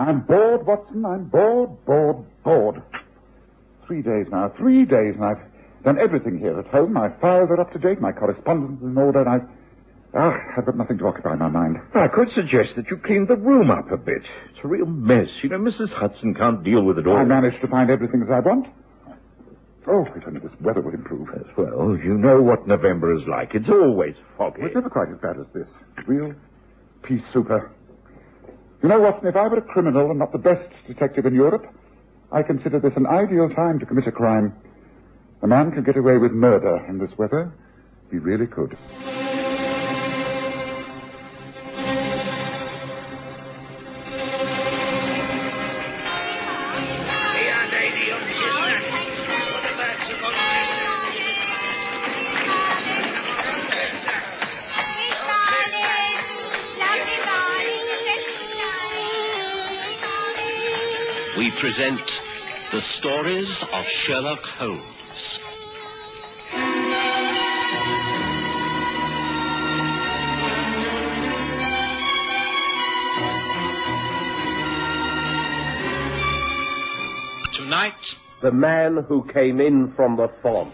I'm bored, Watson. I'm bored, bored, bored. Three days now. Three days, and I've done everything here at home. My files are up to date. My correspondence is in order, and I've... Ah, I've got nothing to occupy my mind. I could suggest that you clean the room up a bit. It's a real mess. You know, Mrs. Hudson can't deal with it all. I managed to find everything that I want. Oh, if only this weather would improve. Yes, well, you know what November is like. It's always foggy. It's never quite as bad as this. Real pea souper. You know, Watson, if I were a criminal and not the best detective in Europe, I consider this an ideal time to commit a crime. A man could get away with murder in this weather. He really could. Present the stories of Sherlock Holmes. Tonight, The man who came in from the fog.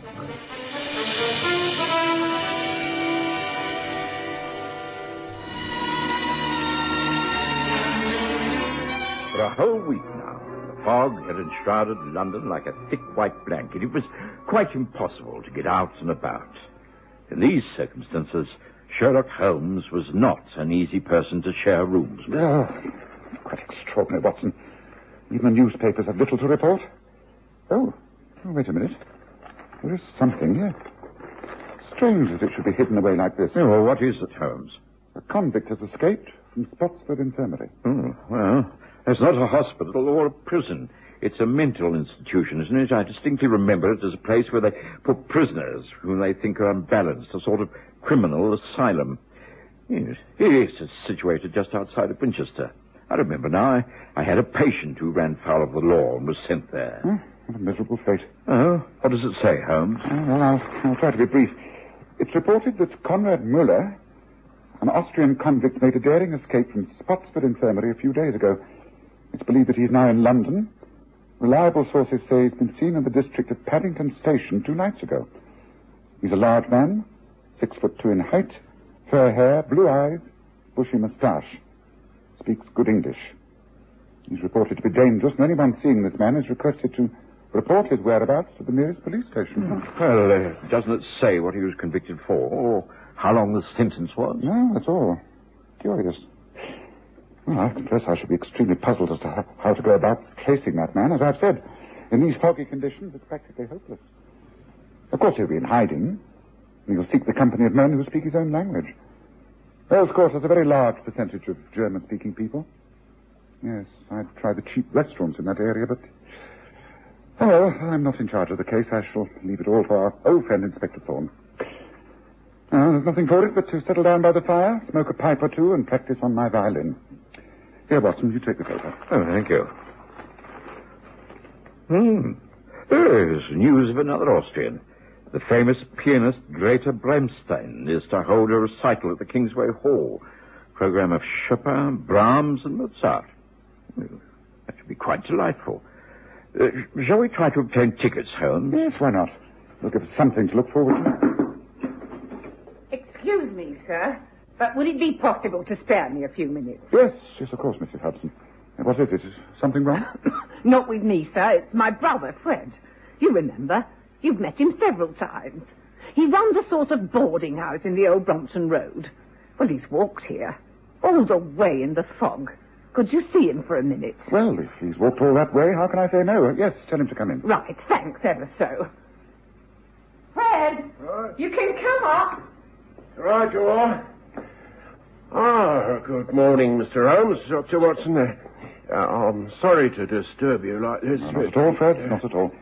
For a whole week now, fog had enshrouded London like a thick white blanket. It was quite impossible to get out and about. In these circumstances, Sherlock Holmes was not an easy person to share rooms with. Oh, quite extraordinary, Watson. Even the newspapers have little to report. Oh, oh, wait a minute. There is something here. Strange that it should be hidden away like this. Oh, well, what is it, Holmes? A convict has escaped from Spotsford Infirmary. Oh, well, it's not a hospital or a prison. It's a mental institution, isn't it? I distinctly remember it as a place where they put prisoners whom they think are unbalanced, a sort of criminal asylum. Yes, yes, it's situated just outside of Winchester. I remember now. I, I had a patient who ran foul of the law and was sent there. Hmm, what a miserable fate. Oh, what does it say, Holmes? Oh, well, I'll, I'll try to be brief. It's reported that Conrad Muller, an Austrian convict, made a daring escape from Spotsford Infirmary a few days ago. It's believed that he's now in London. Reliable sources say he's been seen in the district of Paddington Station two nights ago. He's a large man, six foot two in height, fair hair, blue eyes, bushy moustache. Speaks good English. He's reported to be dangerous, and anyone seeing this man is requested to report his whereabouts to the nearest police station. Well, uh, doesn't it say what he was convicted for, or how long the sentence was? No, that's all. Curious. Well, I confess I should be extremely puzzled as to how, to go about tracing that man. As I've said, in these foggy conditions, it's practically hopeless. Of course, he'll be in hiding. He'll seek the company of men who speak his own language. Wales, of course, has a very large percentage of German-speaking people. Yes, I've tried the cheap restaurants in that area, but... Oh, well, I'm not in charge of the case. I shall leave it all to our old friend, Inspector Thorne. Now, there's nothing for it but to settle down by the fire, smoke a pipe or two, and practice on my violin. Here, Watson, you take the paper. Oh, thank you. Hmm. There's news of another Austrian. The famous pianist Greta Bramstein is to hold a recital at the Kingsway Hall. Program of Chopin, Brahms, and Mozart. That should be quite delightful. Uh, shall we try to obtain tickets, Holmes? Yes, why not? We'll give us something to look forward to. Excuse me, sir, but would it be possible to spare me a few minutes? Yes, yes, of course, Mrs. Hudson. What is it? Is something wrong? Not with me, sir. It's my brother, Fred. You remember? You've met him several times. He runs a sort of boarding house in the old Brompton Road. Well, he's walked here, all the way in the fog. Could you see him for a minute? well, if he's walked all that way, how can I say no? Uh, Yes, tell him to come in. Right, thanks ever so. Fred, you can come up. Right, you are. Ah, good morning, Mr. Holmes. Dr. Watson. Uh, I'm sorry to disturb you like this. No, not at all, Fred. Not at all.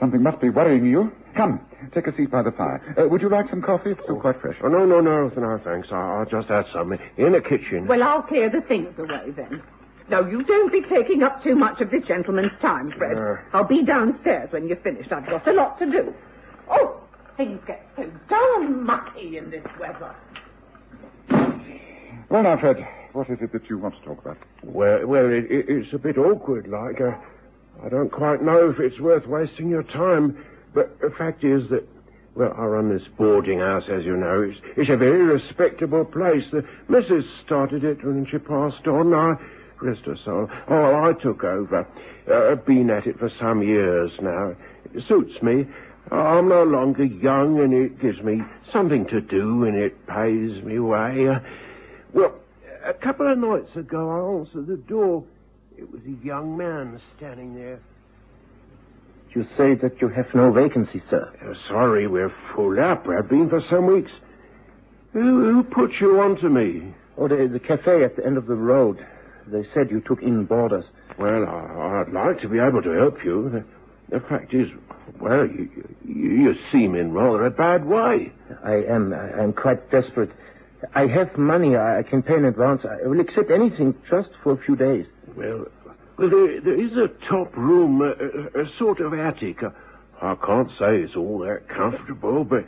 Something must be worrying you. Come, take a seat by the fire. Uh, would you like some coffee? It's still quite fresh. Oh, no, no, no, no, thanks. I'll, I'll just add some in the kitchen. Well, I'll clear the things away then. No, you don't be taking up too much of this gentleman's time, Fred. Uh. I'll be downstairs when you're finished. I've got a lot to do. Oh, things get so darn mucky in this weather. Well, now, Fred, What is it that you want to talk about? Well, well, it, it, it's a bit awkward, like. Uh, I don't quite know if it's worth wasting your time, but the fact is that, well, I run this boarding house, as you know. It's, it's a very respectable place. The missus started it when she passed on. I, rest her soul. Oh, I took over. Uh, I've been at it for some years now. It suits me. I'm no longer young, and it gives me something to do, and it pays me way. Well, a couple of nights ago, I answered the door. It was a young man standing there. You say that you have no vacancy, sir. Uh, sorry, we're full up. We've been for some weeks. Who, who put you on to me? Oh, the, the cafe at the end of the road. They said you took in boarders. Well, I, I'd like to be able to help you. The, the fact is, well, you, you, you seem in rather a bad way. I am. I am quite desperate. I have money. I can pay in advance. I will accept anything just for a few days. Well, well there, there is a top room, a, a, a sort of attic. I can't say it's all that comfortable, but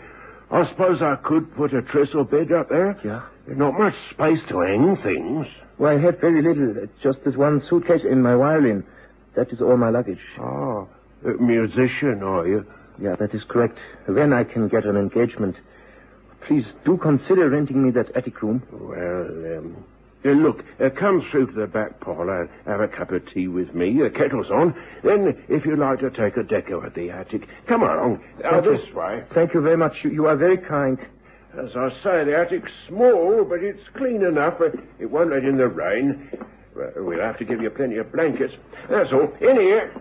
I suppose I could put a trestle bed up there. Yeah? There's not much space to hang things. Well, I have very little. Just this one suitcase and my violin. That is all my luggage. Ah, a musician, are you? Yeah, that is correct. When I can get an engagement. Please do consider renting me that attic room. Well, um, uh, look, uh, come through to the back parlour, and have a cup of tea with me. The kettle's on. Then, if you'd like to take a deck over at the attic, come along. Uh, Thank you. this way. Thank you very much. You, you are very kind. As I say, the attic's small, but it's clean enough. Uh, It won't let in the rain. Well, We'll have to give you plenty of blankets. That's all. In here.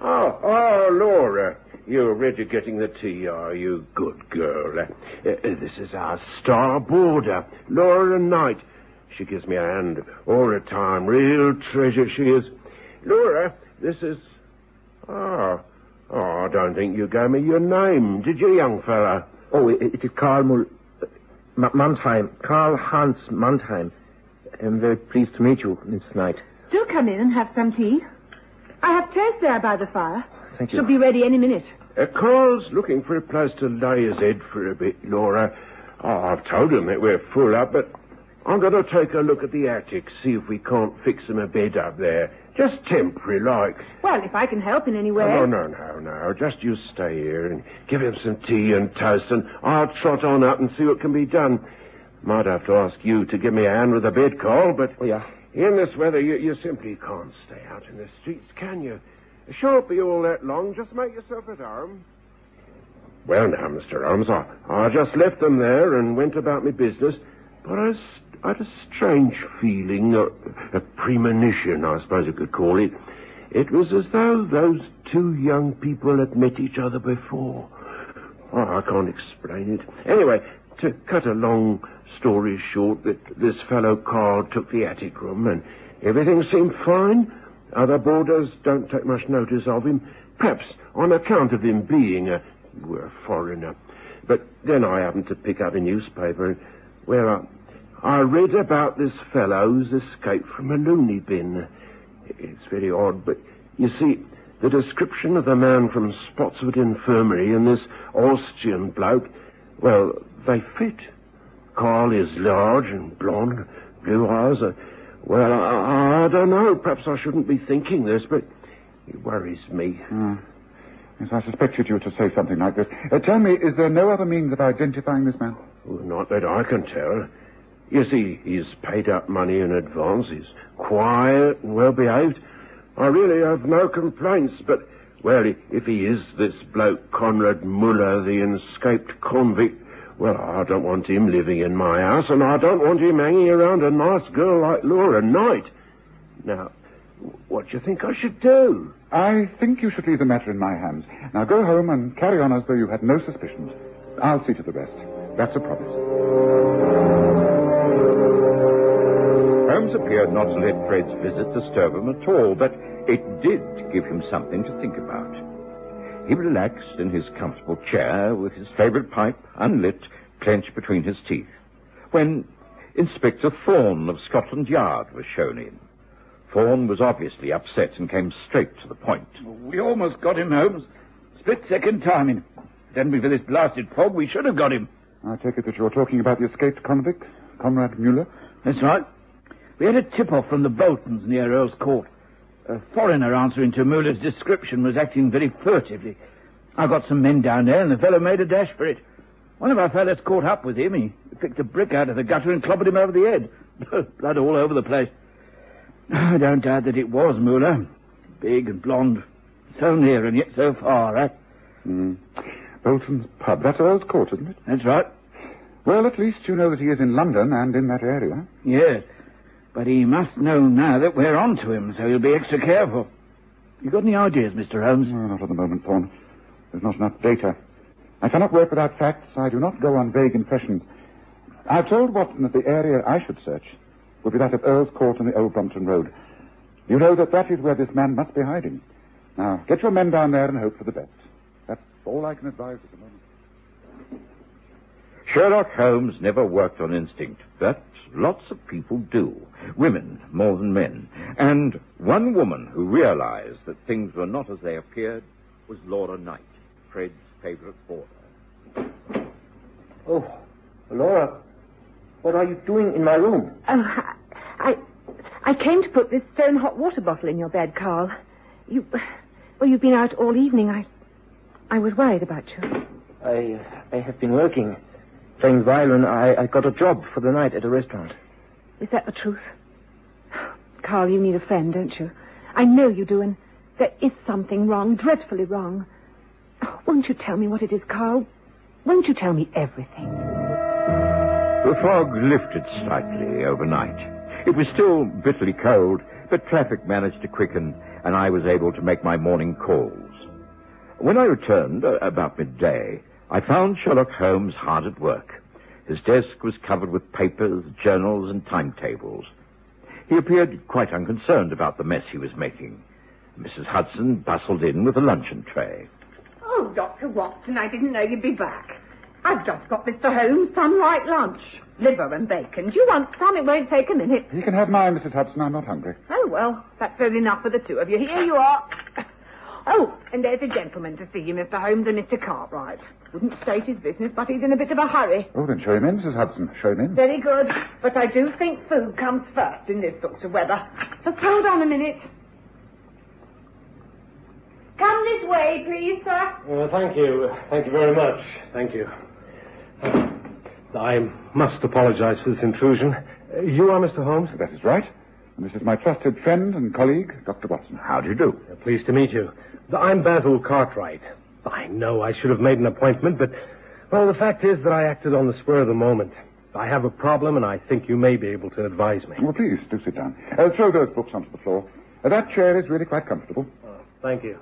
Oh, oh, Laura. You're ready getting the tea, are you? Good girl. Uh, uh, this is our star boarder, Laura Knight. She gives me a hand all the time. Real treasure she is. Laura, this is... Ah. oh, I don't think you gave me your name, did you, young fella? Oh, it, it is Karl Mul... uh, M- Mannheim. Karl Hans Mannheim. I'm very pleased to meet you, Miss Knight. Do come in and have some tea. I have chairs there by the fire. Thank you. Should be ready any minute. Uh, Carl's looking for a place to lay his head for a bit, Laura. Oh, I've told him that we're full up, but I'm going to take a look at the attic, see if we can't fix him a bed up there. Just temporary, like. Well, if I can help in any way. No, no, no, no. Just you stay here and give him some tea and toast, and I'll trot on up and see what can be done. Might have to ask you to give me a hand with the bed, Carl, but Oh, yeah. in this weather, you, you simply can't stay out in the streets, can you? It shan't be all that long. Just make yourself at home. Well, now, Mr. Holmes, I, I just left them there and went about my business, but I had a strange feeling, a, a premonition, I suppose you could call it. It was as though those two young people had met each other before. Oh, I can't explain it. Anyway, to cut a long story short, that this fellow Carl took the attic room and everything seemed fine. Other boarders don't take much notice of him, perhaps on account of him being a, a foreigner. But then I happened to pick up a newspaper, where I, I read about this fellow's escape from a loony bin. It's very odd, but you see, the description of the man from Spotswood Infirmary and this Austrian bloke, well, they fit. Carl is large and blond, blue eyes. Uh, well, I, I don't know. Perhaps I shouldn't be thinking this, but it worries me. Yes, I suspected you were to say something like this. Uh, tell me, is there no other means of identifying this man? Well, not that I can tell. You see, he's paid up money in advance. He's quiet and well behaved. I really have no complaints, but, well, if he is this bloke Conrad Muller, the escaped convict, well, I don't want him living in my house, and I don't want him hanging around a nice girl like Laura Knight. Now, what do you think I should do? I think you should leave the matter in my hands. Now go home and carry on as though you had no suspicions. I'll see to the rest. That's a promise. Holmes appeared not to let Fred's visit disturb him at all, but it did give him something to think about. He relaxed in his comfortable chair with his favorite pipe, unlit, clenched between his teeth, when Inspector Thorne of Scotland Yard was shown in. Thorne was obviously upset and came straight to the point. We almost got him, Holmes. Split second timing. If it hadn't been for this blasted fog, we should have got him. I take it that you're talking about the escaped convict, Conrad Muller. That's right. We had a tip-off from the Boltons near Earl's Court. A foreigner answering to Muller's description was acting very furtively. I got some men down there, and the fellow made a dash for it. One of our fellows caught up with him. He picked a brick out of the gutter and clobbered him over the head. Blood all over the place. I don't doubt that it was Muller. Big and blonde. So near and yet so far, eh? Mm. Bolton's pub. That's Earl's Court, isn't it? That's right. Well, at least you know that he is in London and in that area. Yes. But he must know now that we're on to him, so he'll be extra careful. You got any ideas, Mr. Holmes? Oh, not at the moment, Thorne. There's not enough data. I cannot work without facts. I do not go on vague impressions. I've told Watson that the area I should search would be that of Earl's Court on the Old Brompton Road. You know that that is where this man must be hiding. Now, get your men down there and hope for the best. That's all I can advise at the moment. Sherlock Holmes never worked on instinct, but lots of people do. Women more than men. And one woman who realized that things were not as they appeared was Laura Knight, Fred's favorite boarder. Oh, Laura, what are you doing in my room? Oh, I, I came to put this stone hot water bottle in your bed, Carl. You, well, you've been out all evening. I, I was worried about you. I, I have been working, playing violin. I, I got a job for the night at a restaurant. Is that the truth? Carl, you need a friend, don't you? I know you do, and there is something wrong, dreadfully wrong. Oh, won't you tell me what it is, Carl? Won't you tell me everything? The fog lifted slightly overnight. It was still bitterly cold, but traffic managed to quicken, and I was able to make my morning calls. When I returned, uh, about midday, I found Sherlock Holmes hard at work. His desk was covered with papers, journals, and timetables. He appeared quite unconcerned about the mess he was making. Mrs. Hudson bustled in with a luncheon tray. Oh, Dr. Watson, I didn't know you'd be back. I've just got Mr. Holmes some light lunch. Liver and bacon. Do you want some? It won't take a minute. You can have mine, Mrs. Hudson. I'm not hungry. Oh, well, that says enough for the two of you. Here you are. Oh, and there's a gentleman to see you, Mr. Holmes, and Mr. Cartwright. Wouldn't state his business, but he's in a bit of a hurry. Oh, then show him in, Mrs. Hudson. Show him in. Very good. But I do think food comes first in this sort of weather. Just hold on a minute. Come this way, please, sir. Uh, thank you. Thank you very much. Thank you. Uh, I must apologize for this intrusion. Uh, you are Mr. Holmes? That is right. And this is my trusted friend and colleague, Dr. Watson. How do you do? Uh, pleased to meet you. I'm Basil Cartwright. I know I should have made an appointment, but, well, the fact is that I acted on the spur of the moment. I have a problem, and I think you may be able to advise me. Well, please, do sit down. Uh, throw those books onto the floor. Uh, that chair is really quite comfortable. Oh, thank you.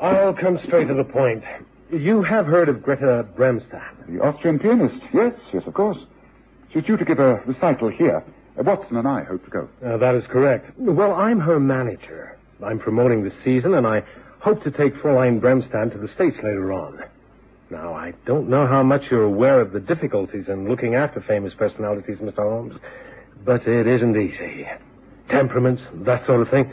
I'll come straight to the point. You have heard of Greta Bremstadt. The Austrian pianist. Yes, yes, of course. She's due to give a recital here. Uh, Watson and I hope to go. Uh, that is correct. Well, I'm her manager. I'm promoting the season, and I hope to take Fräulein Bremstadt to the States later on. Now, I don't know how much you're aware of the difficulties in looking after famous personalities, Mr. Holmes, but it isn't easy. Temperaments, that sort of thing,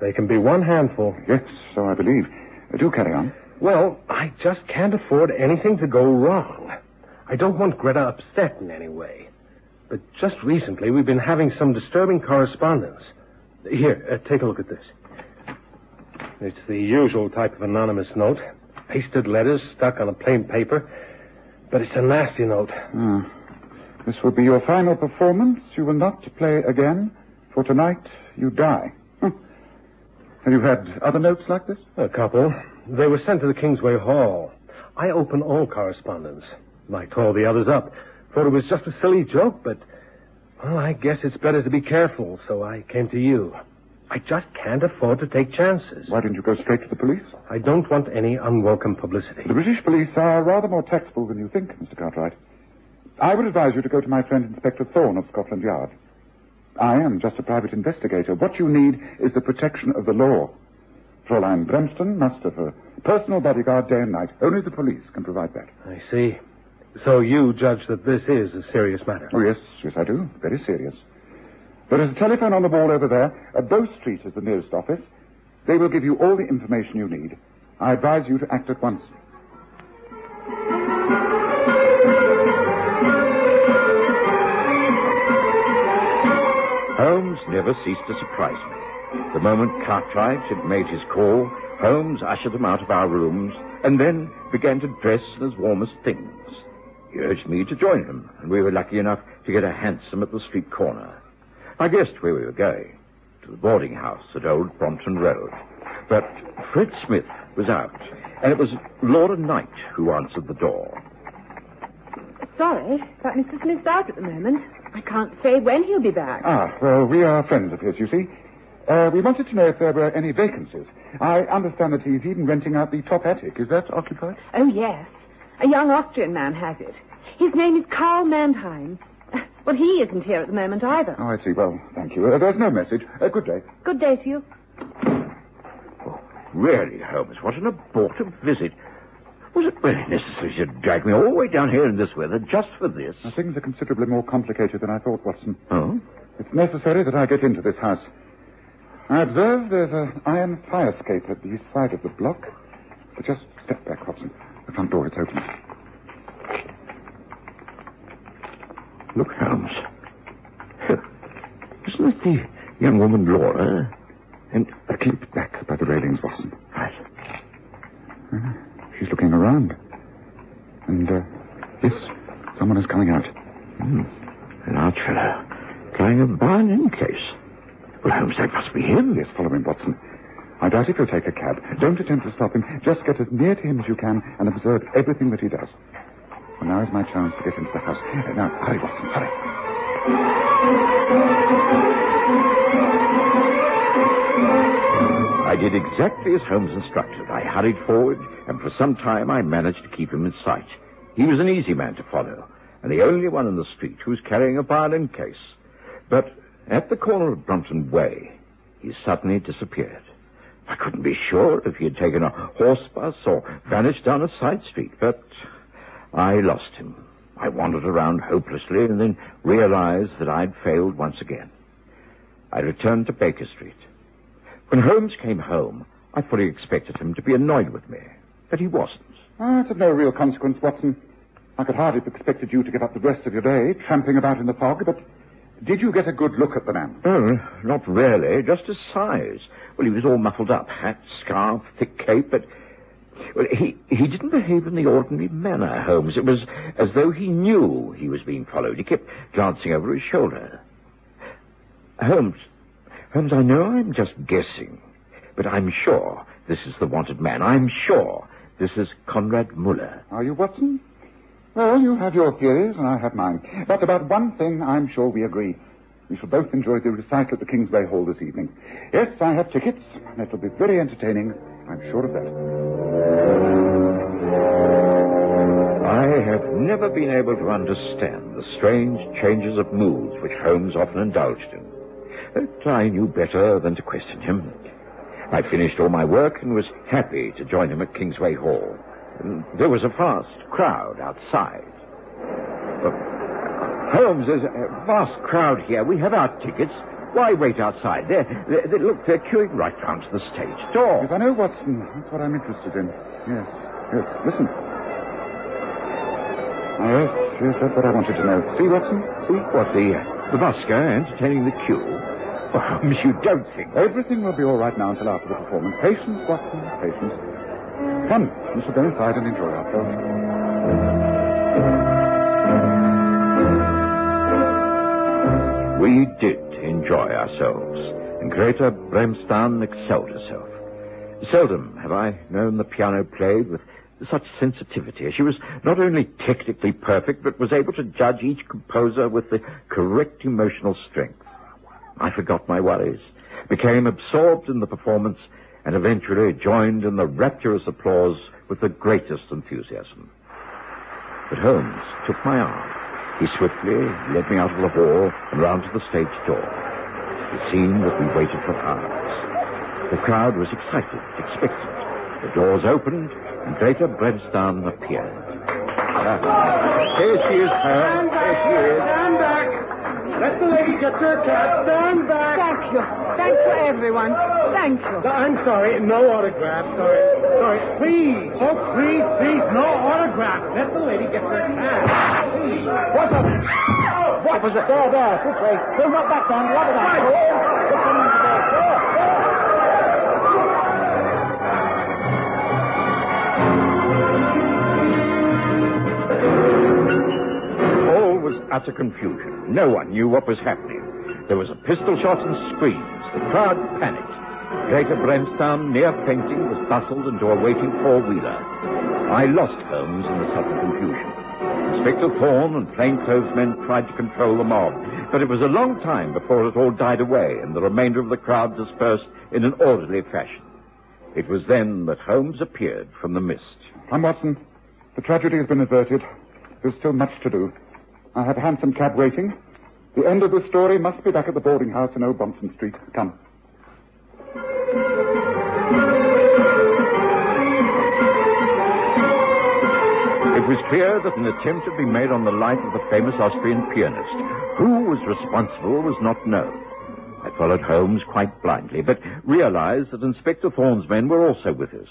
they can be one handful. Yes, so I believe. Uh, do carry on. Well, I just can't afford anything to go wrong. I don't want Greta upset in any way. But just recently, we've been having some disturbing correspondence. Here, uh, take a look at this. It's the usual type of anonymous note. Pasted letters stuck on a plain paper. But it's a nasty note. Ah. This will be your final performance. You will not play again, for tonight you die. Have you had other notes like this? A couple. They were sent to the Kingsway Hall. I open all correspondence. I called the others up. Thought it was just a silly joke, but, well, I guess it's better to be careful, so I came to you. I just can't afford to take chances. Why didn't you go straight to the police? I don't want any unwelcome publicity. The British police are rather more tactful than you think, Mr. Cartwright. I would advise you to go to my friend Inspector Thorne of Scotland Yard. I am just a private investigator. What you need is the protection of the law. Fräulein Bremston must have a personal bodyguard day and night. Only the police can provide that. I see. So you judge that this is a serious matter? Oh, yes, yes, I do. Very serious. There is a telephone on the wall over there. At Bow Street is the nearest office. They will give you all the information you need. I advise you to act at once. Holmes never ceased to surprise me. The moment Cartwright had made his call, Holmes ushered him out of our rooms and then began to dress in his warmest things. He urged me to join him, and we were lucky enough to get a hansom at the street corner. I guessed where we were going, to the boarding house at Old Brompton Road. But Fred Smith was out, and it was Laura Knight who answered the door. Sorry, but Mr. Smith's out at the moment. I can't say when he'll be back. Ah, well, we are friends of his, you see. Uh, we wanted to know if there were any vacancies. I understand that he's even renting out the top attic. Is that occupied? Oh, yes. A young Austrian man has it. His name is Karl Mannheim. Well, he isn't here at the moment either. Oh, I see. Well, thank you. Uh, there's no message. Uh, good day. Good day to you. Oh, Really, Holmes, what an abortive visit. Was it really necessary to drag me all the way down here in this weather just for this? Now, things are considerably more complicated than I thought, Watson. Oh? It's necessary that I get into this house. I observe there's an iron fire escape at the east side of the block. But just step back, Watson. The front door, it's open. Look, Holmes. Isn't that the young woman Laura? And a keep back by the railings, Watson. Right. Uh, she's looking around. And, uh, yes, someone is coming out. Hmm. An large fellow. Carrying a barn in case. Well, Holmes, that must be him. Yes, follow him, Watson. I doubt if you'll take a cab. Don't attempt to stop him. Just get as near to him as you can and observe everything that he does. Well, now is my chance to get into the house. Uh, now, hurry, Watson, hurry. I did exactly as Holmes instructed. I hurried forward, and for some time I managed to keep him in sight. He was an easy man to follow, and the only one in the street who was carrying a violin case. But at the corner of Brompton Way, he suddenly disappeared. I couldn't be sure if he had taken a horse bus or vanished down a side street, but I lost him. I wandered around hopelessly and then realized that I'd failed once again. I returned to Baker Street. When Holmes came home, I fully expected him to be annoyed with me, but he wasn't. Ah, it's of no real consequence, Watson. I could hardly have expected you to give up the rest of your day tramping about in the fog, but did you get a good look at the man? Oh, not really, just his size. Well, he was all muffled up, hat, scarf, thick cape, but well, he he didn't behave in the ordinary manner, Holmes. It was as though he knew he was being followed. He kept glancing over his shoulder. Holmes, Holmes, I know I'm just guessing, but I'm sure this is the wanted man. I'm sure this is Conrad Muller. Are you, Watson? Well, you have your theories, and I have mine. But about one thing, I'm sure we agree. We shall both enjoy the recital at the Kingsway Hall this evening. Yes, I have tickets. and It will be very entertaining. I'm sure of that. I have never been able to understand the strange changes of moods which Holmes often indulged in. But I knew better than to question him. I finished all my work and was happy to join him at Kingsway Hall. There was a vast crowd outside. But, uh, Holmes, there's a vast crowd here. We have our tickets. Why wait outside? They're, they're, they look, they're queuing right round to the stage door. Yes, I know, Watson. That's what I'm interested in. Yes, yes. Listen. Ah, Yes, yes, that's what I wanted to know. See, Watson? See? What, the, the busker entertaining the queue? Oh, you don't think... Everything will be all right now until after the performance. Patience, Watson, patience. Come, we shall go inside and enjoy ourselves. We did enjoy ourselves, and Greta Bremstan excelled herself. Seldom have I known the piano played with such sensitivity. She was not only technically perfect, but was able to judge each composer with the correct emotional strength. I forgot my worries, became absorbed in the performance, and eventually joined in the rapturous applause with the greatest enthusiasm. But Holmes took my arm. He swiftly led me out of the hall and round to the stage door. It seemed that we waited for hours. The crowd was excited, expectant. The doors opened, and Greta Bremstan appeared. Ah, here she is, Holmes. Here she is. Stand back. Let the lady get her cab. Stand back. Thank you. Thanks for everyone. Thank you. I'm sorry. No autograph. Sorry. Sorry. Please. Oh, please, please. No autograph. Let the lady get her cab. Please. What's up? What was it? There, there, this way. Don't knock back down. Rub it out. The door. There, there. All was utter confusion. No one knew what was happening. There was a pistol shot and screams. The crowd panicked. Greta Bremstown, near fainting, was bustled into a waiting four-wheeler. I lost Holmes in the sudden confusion. Inspector Thorne and plainclothesmen tried to control the mob, but it was a long time before it all died away and the remainder of the crowd dispersed in an orderly fashion. It was then that Holmes appeared from the mist. I'm Watson. The tragedy has been averted. There's still much to do. I have a hansom cab waiting. The end of the story must be back at the boarding house in Old Brompton Street. Come. It was clear that an attempt had been made on the life of the famous Austrian pianist. Who was responsible was not known. I followed Holmes quite blindly, but realized that Inspector Thorne's men were also with us.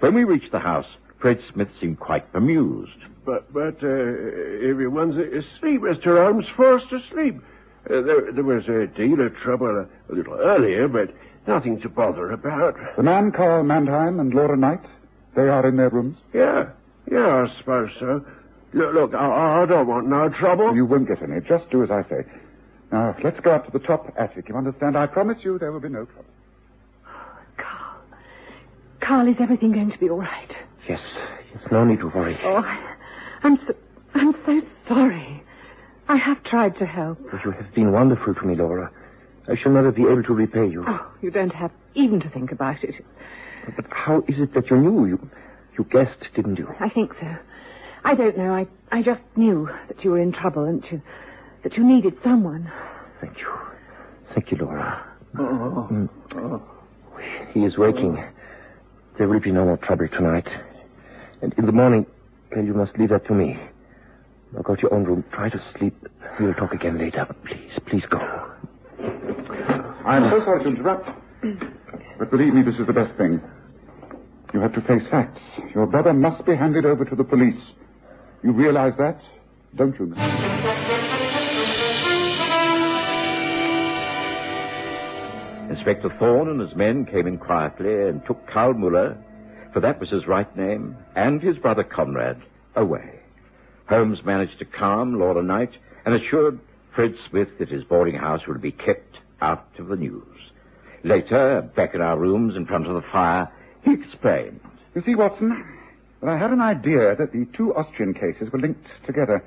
When we reached the house, Fred Smith seemed quite bemused. But, but, uh, everyone's asleep, Mr. Holmes, forced asleep. Uh, there, there was a deal of trouble a, a little earlier, but nothing to bother about. The man Carl Mannheim and Laura Knight, they are in their rooms. Yeah, yeah, I suppose so. Look, look I, I don't want no trouble. You won't get any. Just do as I say. Now, let's go up to the top attic. You understand? I promise you there will be no trouble. Oh, Carl. Carl, is everything going to be all right? Yes, yes, no need to worry. Oh, I'm so, I'm so sorry. I have tried to help. You have been wonderful to me, Laura. I shall never be able to repay you. Oh, you don't have even to think about it. But how is it that you knew? You, you guessed, didn't you? I think so. I don't know. I, I just knew that you were in trouble and to, that you needed someone. Thank you. Thank you, Laura. Mm. He is waking. There will be no more trouble tonight. And in the morning, well, you must leave that to me. Now go to your own room. Try to sleep. We'll talk again later. Please, please go. I'm so sorry to interrupt. But believe me, this is the best thing. You have to face facts. Your brother must be handed over to the police. You realize that, don't you? Inspector Thorne and his men came in quietly and took Karl Muller, for that was his right name, and his brother Conrad, away. Holmes managed to calm Laura Knight and assured Fred Smith that his boarding house would be kept out of the news. Later, back in our rooms in front of the fire, he explained. You see, Watson, that I had an idea that the two Austrian cases were linked together.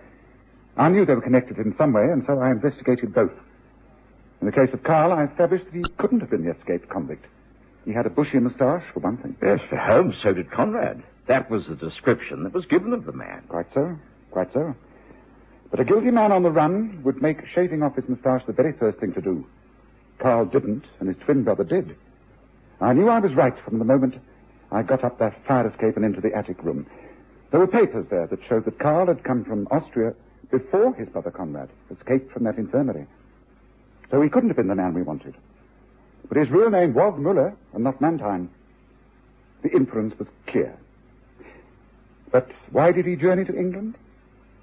I knew they were connected in some way, and so I investigated both. In the case of Carl, I established that he couldn't have been the escaped convict. He had a bushy moustache, for one thing. Yes, for Holmes, so did Conrad. That was the description that was given of the man. Quite so, quite so. But a guilty man on the run would make shaving off his moustache the very first thing to do. Carl didn't, and his twin brother did. I knew I was right from the moment I got up that fire escape and into the attic room. There were papers there that showed that Carl had come from Austria before his brother Conrad escaped from that infirmary. So he couldn't have been the man we wanted. But his real name was Muller and not Mannheim. The inference was clear. But why did he journey to England?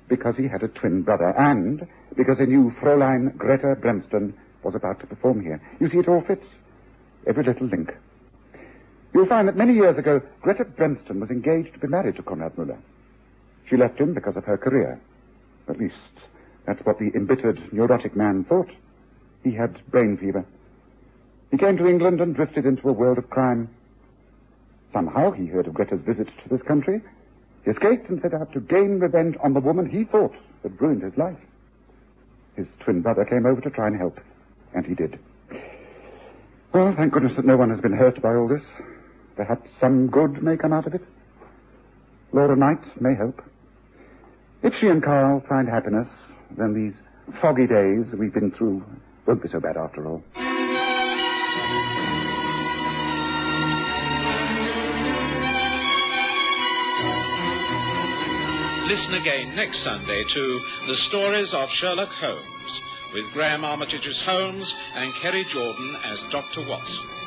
Because he had a twin brother and because he knew Fräulein Greta Bremston was about to perform here. You see, it all fits. Every little link. You'll find that many years ago, Greta Bremston was engaged to be married to Conrad Muller. She left him because of her career. At least, that's what the embittered, neurotic man thought. He had brain fever. He came to England and drifted into a world of crime. Somehow he heard of Greta's visit to this country. He escaped and set out to gain revenge on the woman he thought had ruined his life. His twin brother came over to try and help, and he did. Well, thank goodness that no one has been hurt by all this. Perhaps some good may come out of it. Laura Knight may help. If she and Carl find happiness, then these foggy days we've been through won't be so bad after all. Listen again next Sunday to The Stories of Sherlock Holmes with Graham Armitage's Holmes and Kerry Jordan as Dr. Watson.